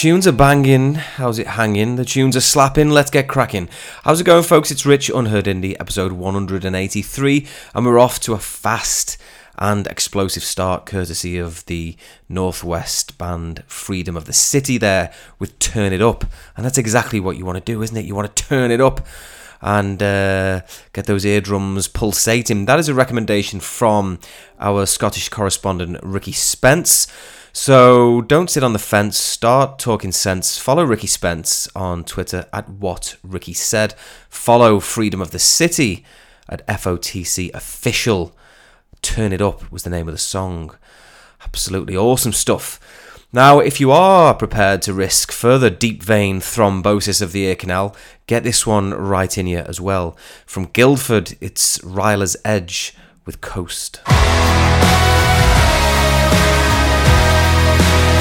Tunes are banging, how's it hanging? The tunes are slapping, let's get cracking. How's it going, folks? It's Rich Unheard Indie, episode 183, and we're off to a fast and explosive start, courtesy of the Northwest band Freedom of the City there with Turn It Up. And that's exactly what you want to do, isn't it? You want to turn it up and uh, get those eardrums pulsating. That is a recommendation from our Scottish correspondent Ricky Spence. So don't sit on the fence. Start talking sense. Follow Ricky Spence on Twitter at what Ricky said. Follow Freedom of the City at FOTC official. Turn it up was the name of the song. Absolutely awesome stuff. Now, if you are prepared to risk further deep vein thrombosis of the ear canal, get this one right in you as well. From Guildford, it's Rilas Edge with Coast. Thank you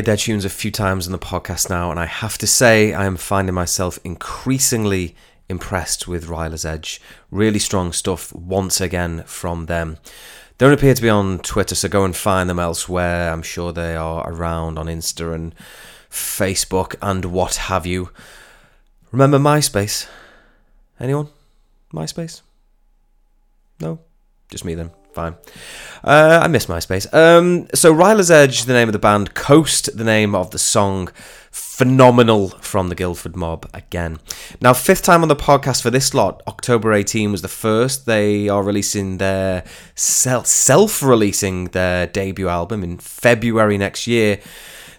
played their tunes a few times in the podcast now, and I have to say, I am finding myself increasingly impressed with Rilas Edge. Really strong stuff once again from them. They don't appear to be on Twitter, so go and find them elsewhere. I'm sure they are around on Insta and Facebook and what have you. Remember MySpace? Anyone? MySpace? No? Just me then. Fine. Uh, I miss MySpace. Um, so Rilas Edge, the name of the band. Coast, the name of the song. Phenomenal from the Guildford Mob again. Now, fifth time on the podcast for this lot. October 18 was the first. They are releasing their self releasing their debut album in February next year.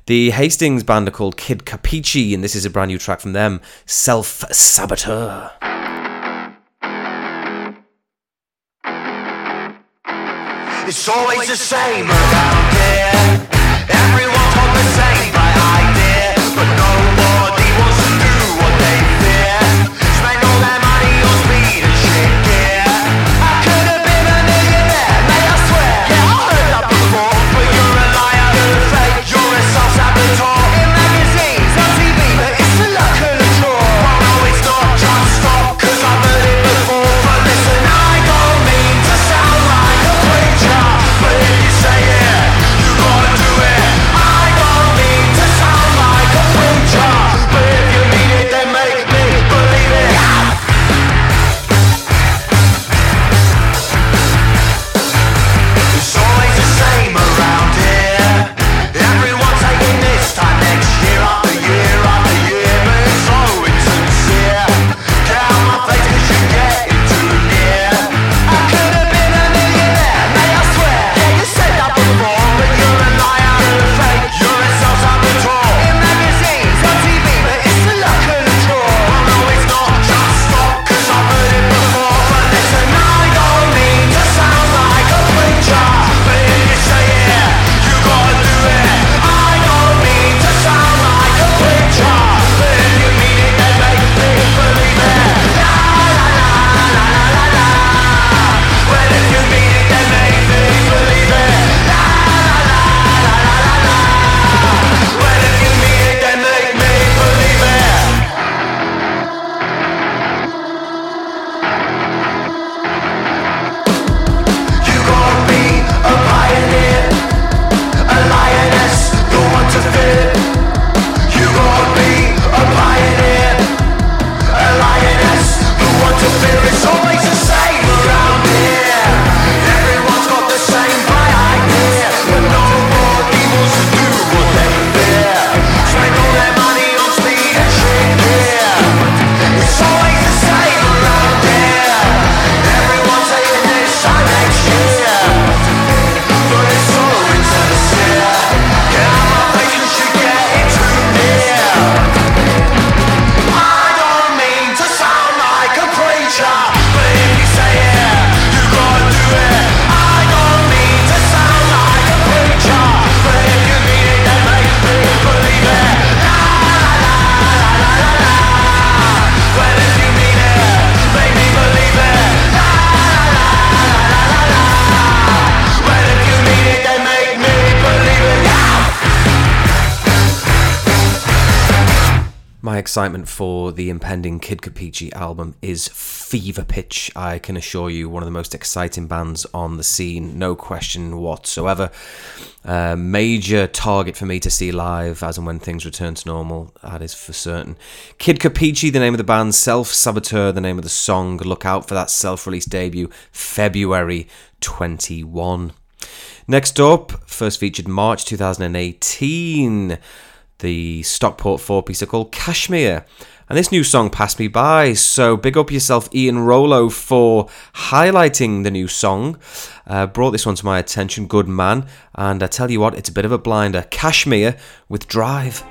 The Hastings band are called Kid Kapichi, and this is a brand new track from them Self Saboteur. It's always the same around here. Everyone's the same bright idea, but nobody wants to do what they fear. Spend all their money on speed and shit gear. I could have been a millionaire, mate, I swear. Yeah, I heard that before, but you're a liar, you're fake, you're a self-saboteur. Excitement for the impending Kid Kapichi album is fever pitch. I can assure you, one of the most exciting bands on the scene, no question whatsoever. Uh, major target for me to see live as and when things return to normal, that is for certain. Kid Kapichi, the name of the band, Self Saboteur, the name of the song. Look out for that self release debut, February 21. Next up, first featured March 2018 the Stockport four piece called Kashmere. And this new song passed me by, so big up yourself, Ian Rollo, for highlighting the new song. Uh, brought this one to my attention, good man. And I tell you what, it's a bit of a blinder. Kashmir with Drive.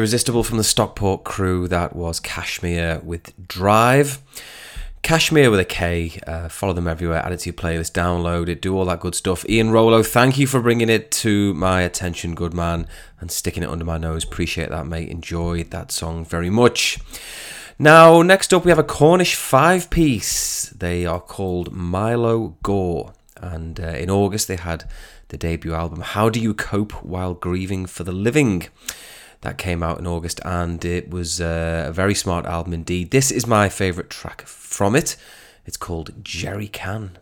Irresistible from the Stockport crew, that was Kashmere with Drive. Kashmere with a K. Uh, follow them everywhere. Add it to your playlist, download it, do all that good stuff. Ian Rollo, thank you for bringing it to my attention, good man, and sticking it under my nose. Appreciate that, mate. Enjoyed that song very much. Now, next up, we have a Cornish five piece. They are called Milo Gore. And uh, in August, they had the debut album, How Do You Cope While Grieving for the Living? That came out in August, and it was uh, a very smart album indeed. This is my favourite track from it. It's called Jerry Can.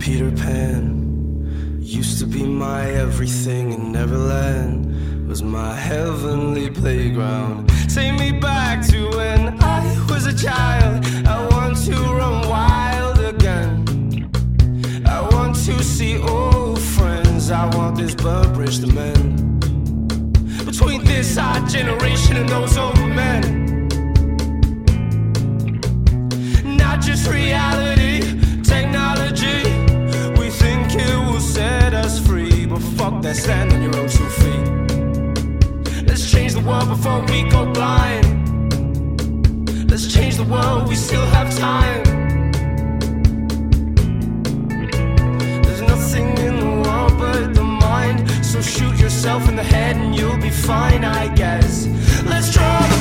Peter Pan used to be my everything, and Neverland was my heavenly playground. Take me back to when I was a child. I want to run wild see old friends. I want this Burberry's to mend. Between this our generation and those old men. Not just reality, technology. We think it will set us free, but fuck that, stand on your own two feet. Let's change the world before we go blind. Let's change the world, we still have time. So shoot yourself in the head and you'll be fine, I guess. Let's draw.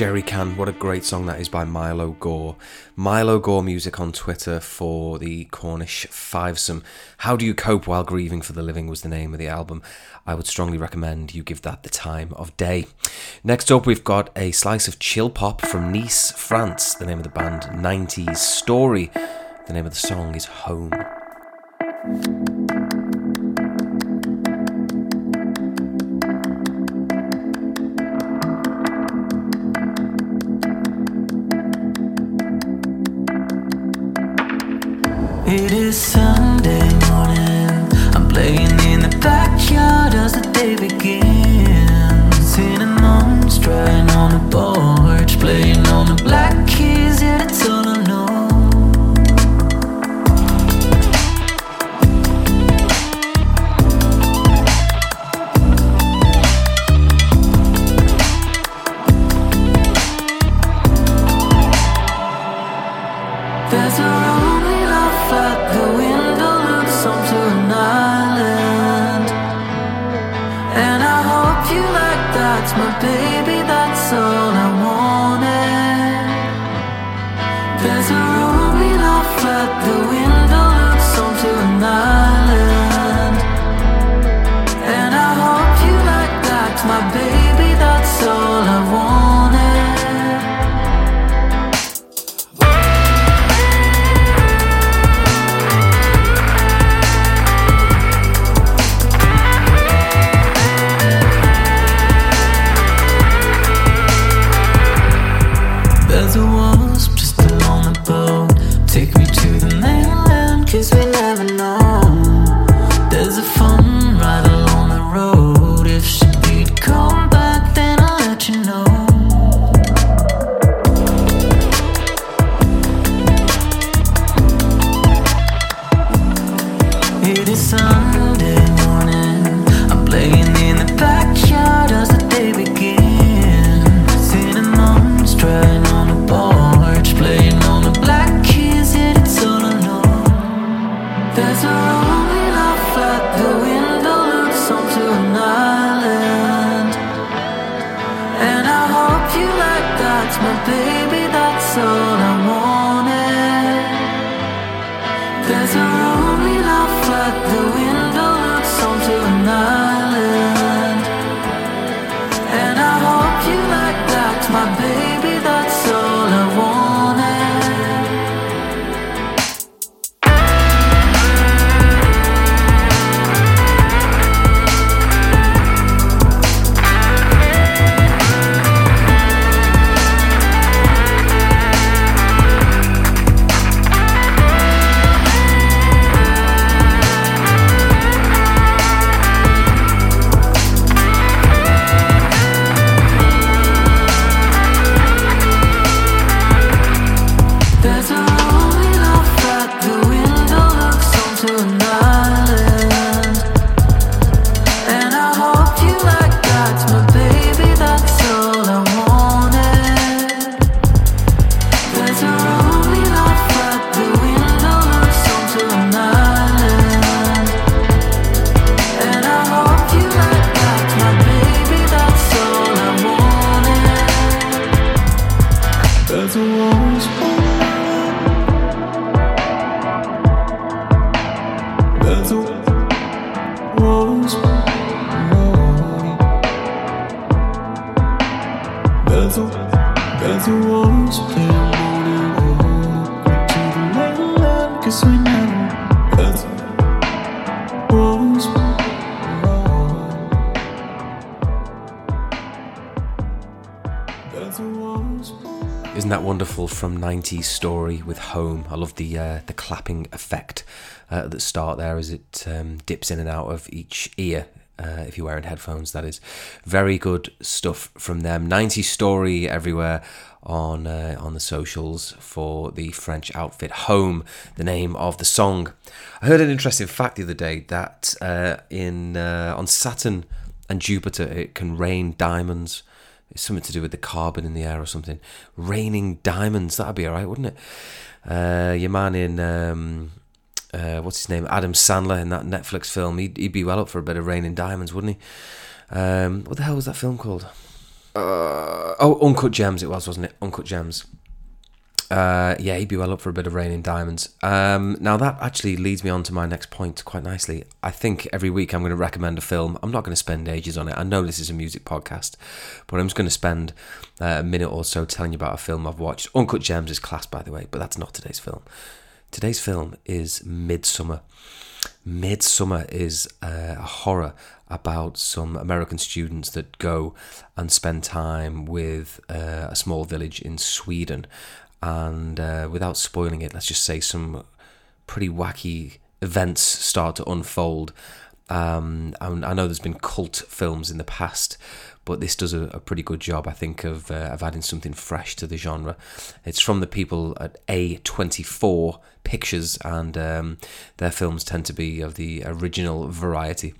Jerry Can, what a great song that is by Milo Gore. Milo Gore music on Twitter for the Cornish Fivesome. How Do You Cope While Grieving for the Living was the name of the album. I would strongly recommend you give that the time of day. Next up, we've got a slice of chill pop from Nice, France. The name of the band, Ninetys Story. The name of the song is Home. It is Sunday morning. I'm playing in the backyard as the day begins. From Ninetys Story with Home? I love the uh, the clapping effect uh, at the start there as it um, dips in and out of each ear. Uh, if you're wearing headphones, that is very good stuff from them. Ninetys Story everywhere on uh, on the socials for the French outfit Home, the name of the song. I heard an interesting fact the other day that uh, in uh, on Saturn and Jupiter it can rain diamonds. It's something to do with the carbon in the air or something. Raining diamonds, that'd be alright, wouldn't it? Uh, your man in, um, uh, what's his name? Adam Sandler in that Netflix film. He'd, he'd be well up for a bit of raining diamonds, wouldn't he? Um, what the hell was that film called? Uh, oh, Uncut Gems, it was, wasn't it? Uncut Gems. Uh, yeah, he'd be well up for a bit of raining diamonds. Um, now that actually leads me on to my next point quite nicely. I think every week I'm going to recommend a film. I'm not going to spend ages on it. I know this is a music podcast, but I'm just going to spend uh, a minute or so telling you about a film I've watched. Uncut Gems is class, by the way, but that's not today's film. Today's film is Midsummer. Midsummer is uh, a horror about some American students that go and spend time with uh, a small village in Sweden. And uh, without spoiling it, let's just say some pretty wacky events start to unfold. Um, I know there's been cult films in the past, but this does a, a pretty good job, I think, of, uh, of adding something fresh to the genre. It's from the people at A24 Pictures, and um, their films tend to be of the original variety.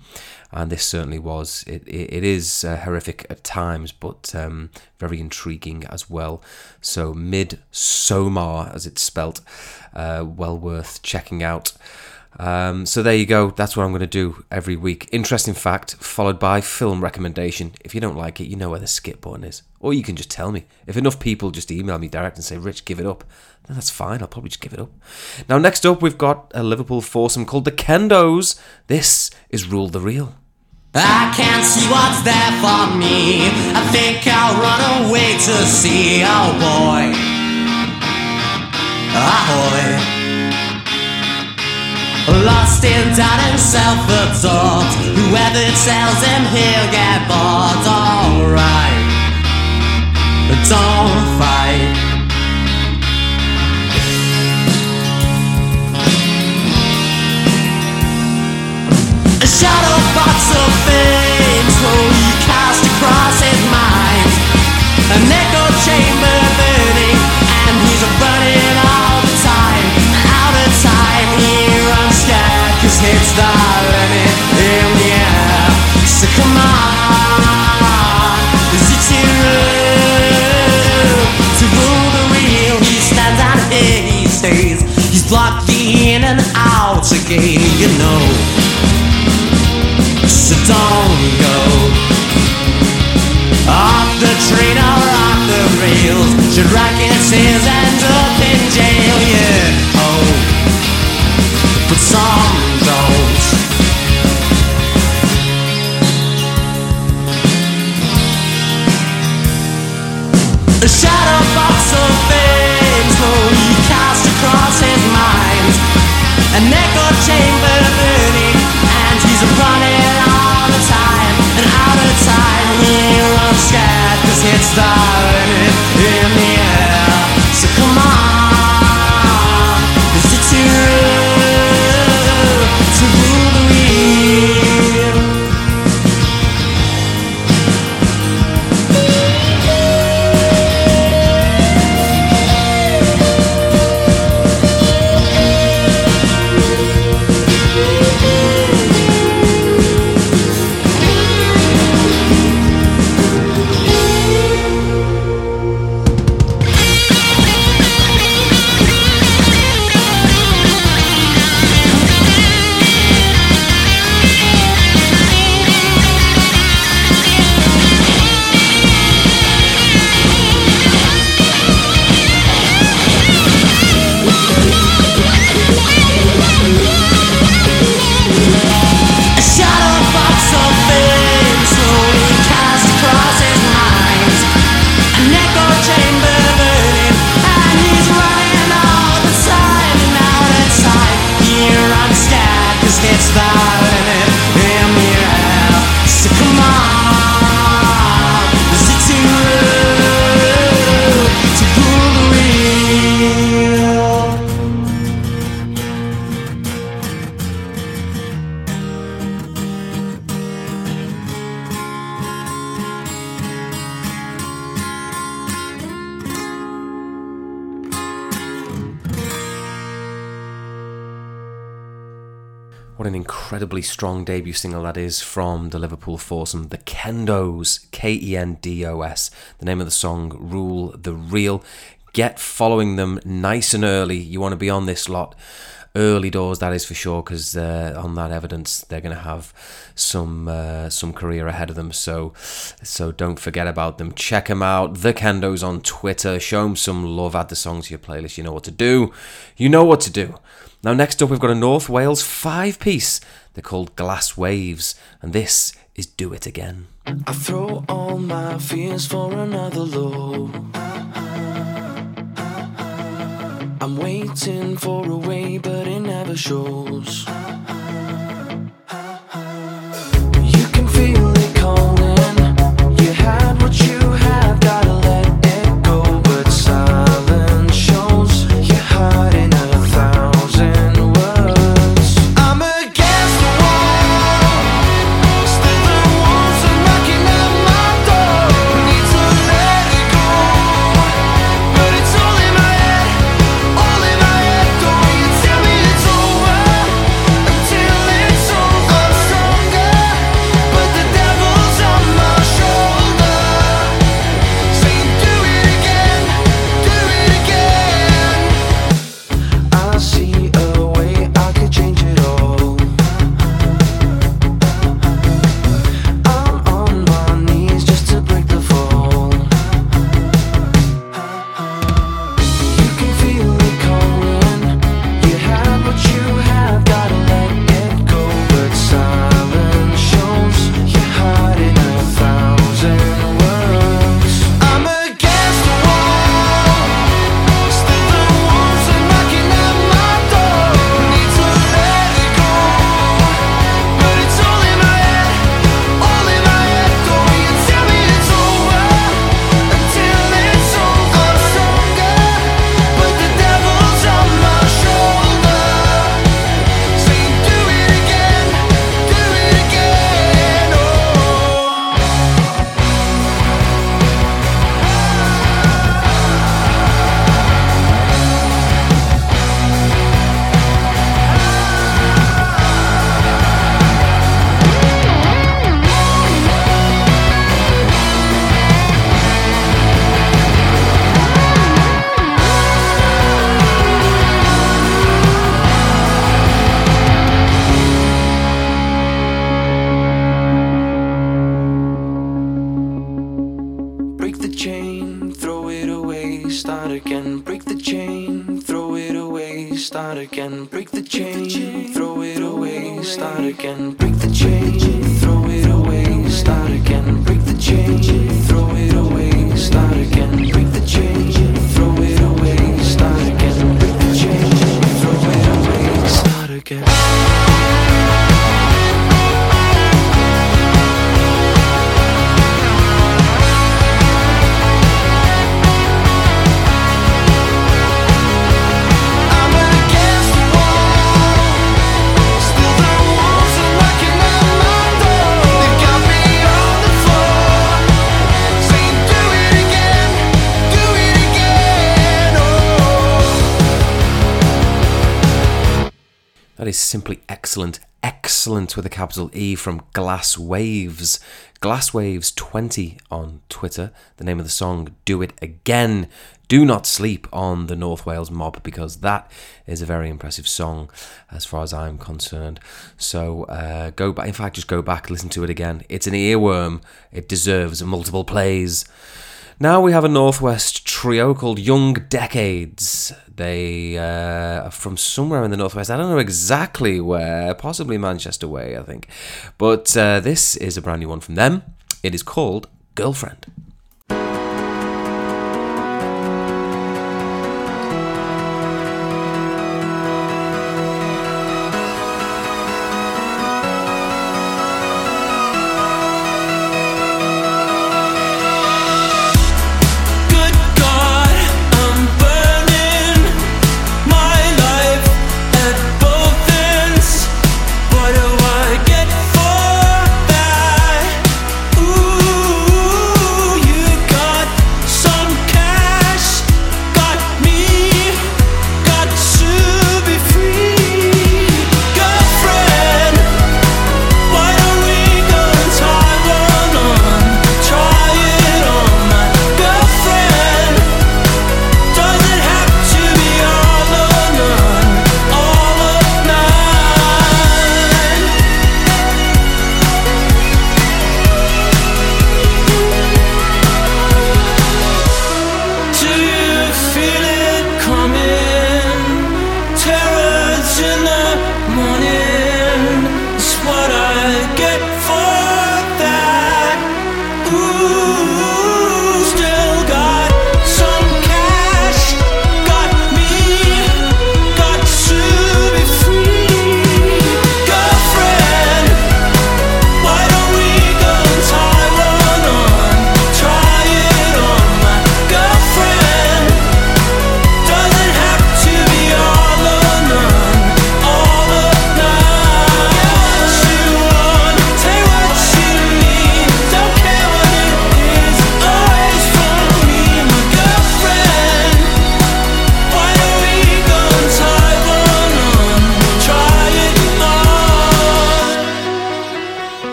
And this certainly was. It, it, it is uh, horrific at times, but um, very intriguing as well. So, Mid Somar, as it's spelt, uh, well worth checking out. Um, so there you go. That's what I'm going to do every week. Interesting fact, followed by film recommendation. If you don't like it, you know where the skip button is, or you can just tell me. If enough people just email me direct and say, "Rich, give it up," then that's fine. I'll probably just give it up. Now, next up, we've got a Liverpool foursome called the Kendos. This is Rule the Real. I can't see what's there for me. I think I'll run away to see. Oh boy. Ahoy. Lost in doubt and self-absorbed. Whoever tells him he'll get bored. Alright. Don't fight. A shadow box of fame slowly cast across his mind. An echo chamber places and up in jail, yeah. Oh, but some don't. A shadow box of fame slowly cast across his mind. An echo chamber burning, and he's running all the time. And out of time, he runs scared, cause it's the incredibly strong debut single that is from the Liverpool foursome, the Kendos, K E N D O S. The name of the song, Rule the Real. Get following them nice and early. You want to be on this lot early doors, that is for sure, because uh, on that evidence they're going to have some uh, some career ahead of them. So so don't forget about them. Check them out. The Kendos on Twitter. Show them some love. Add the song to your playlist. You know what to do. You know what to do. Now next up we've got a North Wales five piece they're called Glass Waves, and this is Do It Again. I throw all my fears for another low. I'm waiting for a way, but it never shows. You can feel it calm. Excellent. Excellent with a capital E from Glass Waves. Glass Waves 20 on Twitter. The name of the song, Do It Again. Do not sleep on the North Wales mob because that is a very impressive song as far as I'm concerned. So uh, go back, in fact, just go back, listen to it again. It's an earworm, it deserves multiple plays. Now we have a Northwest trio called Young Decades. They uh, are from somewhere in the Northwest. I don't know exactly where, possibly Manchester way, I think. But uh, this is a brand new one from them. It is called Girlfriend.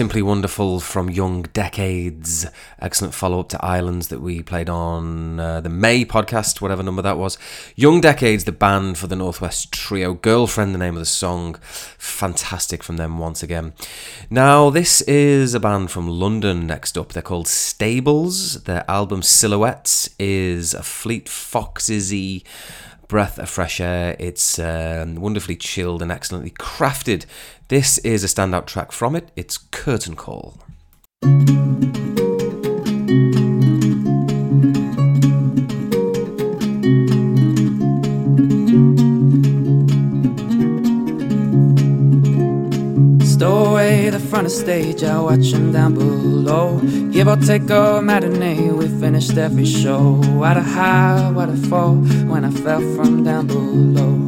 Simply wonderful from Young Decades. Excellent follow up to Islands that we played on uh, the May podcast, whatever number that was. Young Decades, the band for the Northwest Trio. Girlfriend, the name of the song. Fantastic from them once again. Now, this is a band from London next up. They're called Stables. Their album Silhouettes is a Fleet Foxes y breath of fresh air. It's um, wonderfully chilled and excellently crafted. This is a standout track from it. It's Curtain Call. Stow away the front of stage, I watch 'em down below. Give or take a matinee, we finished every show. What a high, what a fall, when I fell from down below.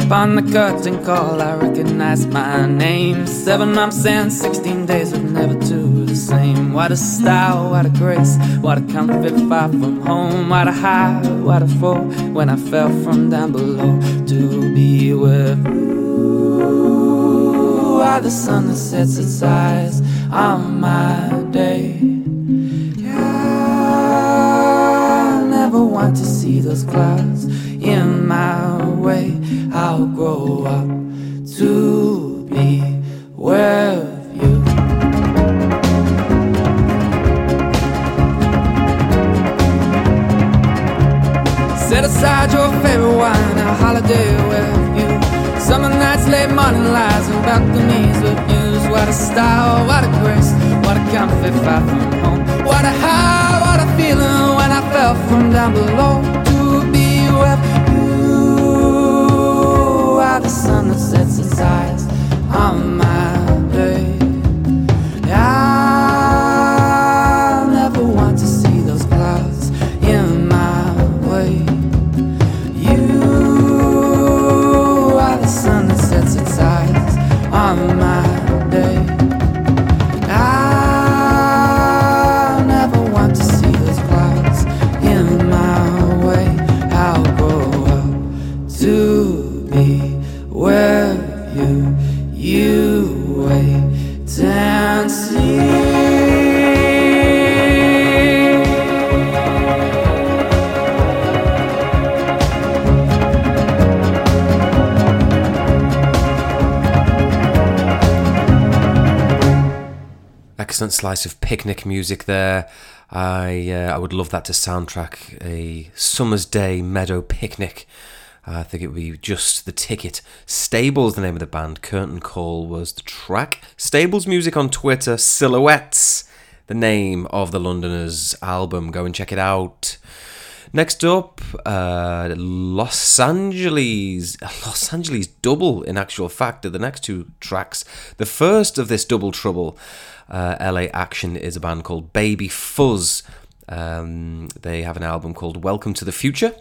Upon the curtain call, I recognized my name. Seven months and 16 days of never two the same. What a style, what a grace, what a comfort far from home. What a high, what a fall when I fell from down below to be with you. While the sun that sets its eyes on my Excellent slice of picnic music there. I uh, I would love that to soundtrack a summer's day meadow picnic. I think it would be just the ticket. Stables, the name of the band. Curtain Call was the track. Stables Music on Twitter. Silhouettes, the name of the Londoners' album. Go and check it out. Next up, uh, Los Angeles. Los Angeles double, in actual fact, are the next two tracks. The first of this double trouble, uh, LA Action, is a band called Baby Fuzz. Um, they have an album called Welcome to the Future,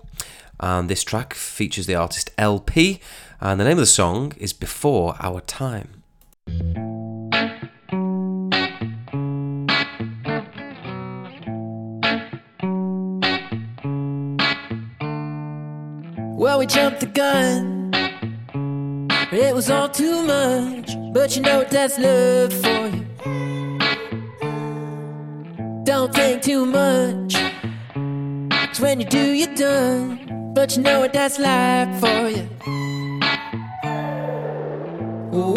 and this track features the artist LP, and the name of the song is Before Our Time. Well, we jumped the gun. It was all too much, but you know that's love for you. Don't think too much. 'Cause when you do, you're done. But you know what that's like for you. Whoa,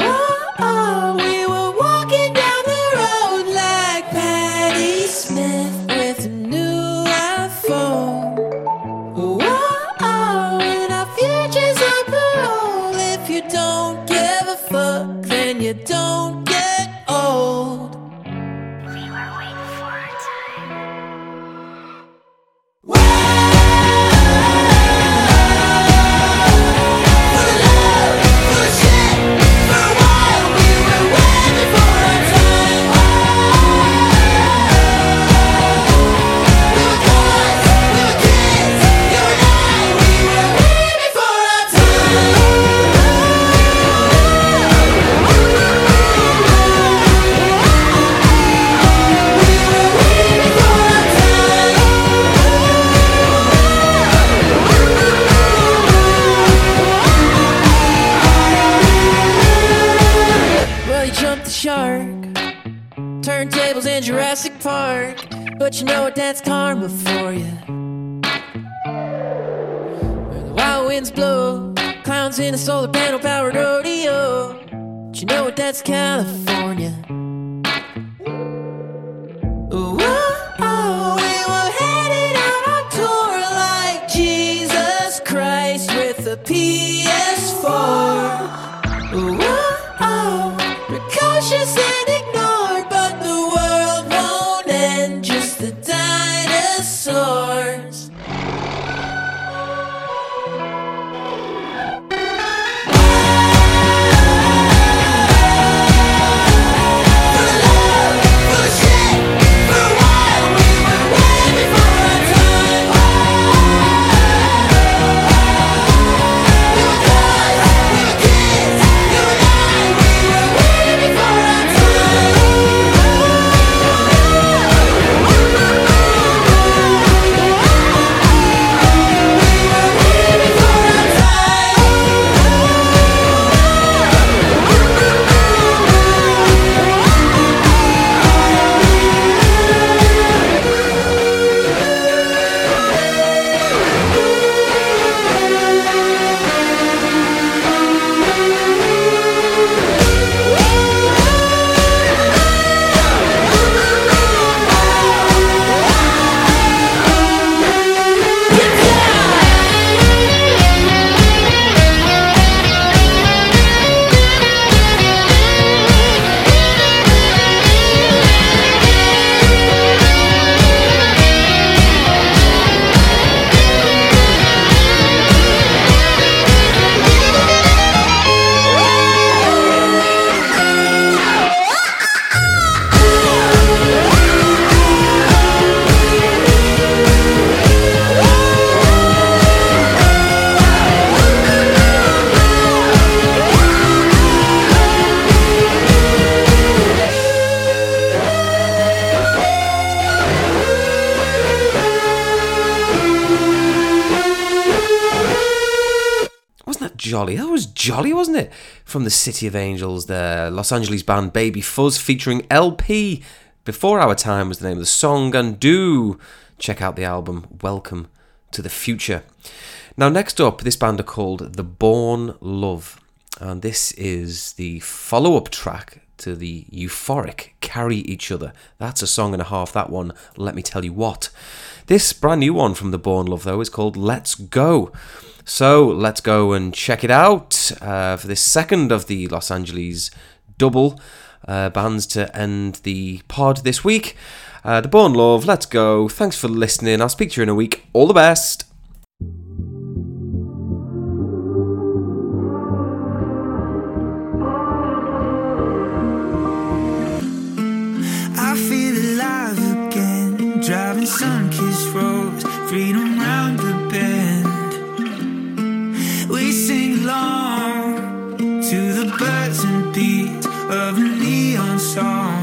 oh, we were walking down the road like Patti Smith with a new iPhone. Whoa, oh, and our future's on parole. If you don't give a fuck, then you don't clowns in jolly. That was jolly, wasn't it? From the City of Angels, the Los Angeles band Baby Fuzz featuring LP. Before Our Time was the name of the song, and do check out the album Welcome to the Future. Now, next up, this band are called The Born Love, and this is the follow up track to the euphoric Carry Each Other. That's a song and a half, that one, let me tell you what. This brand new one from The Born Love, though, is called Let's Go. So let's go and check it out uh, for this second of the Los Angeles double uh, bands to end the pod this week. Uh, the Born Love, let's go. Thanks for listening. I'll speak to you in a week. All the best. I feel alive again, driving sun-kissed roads, freedom round the song.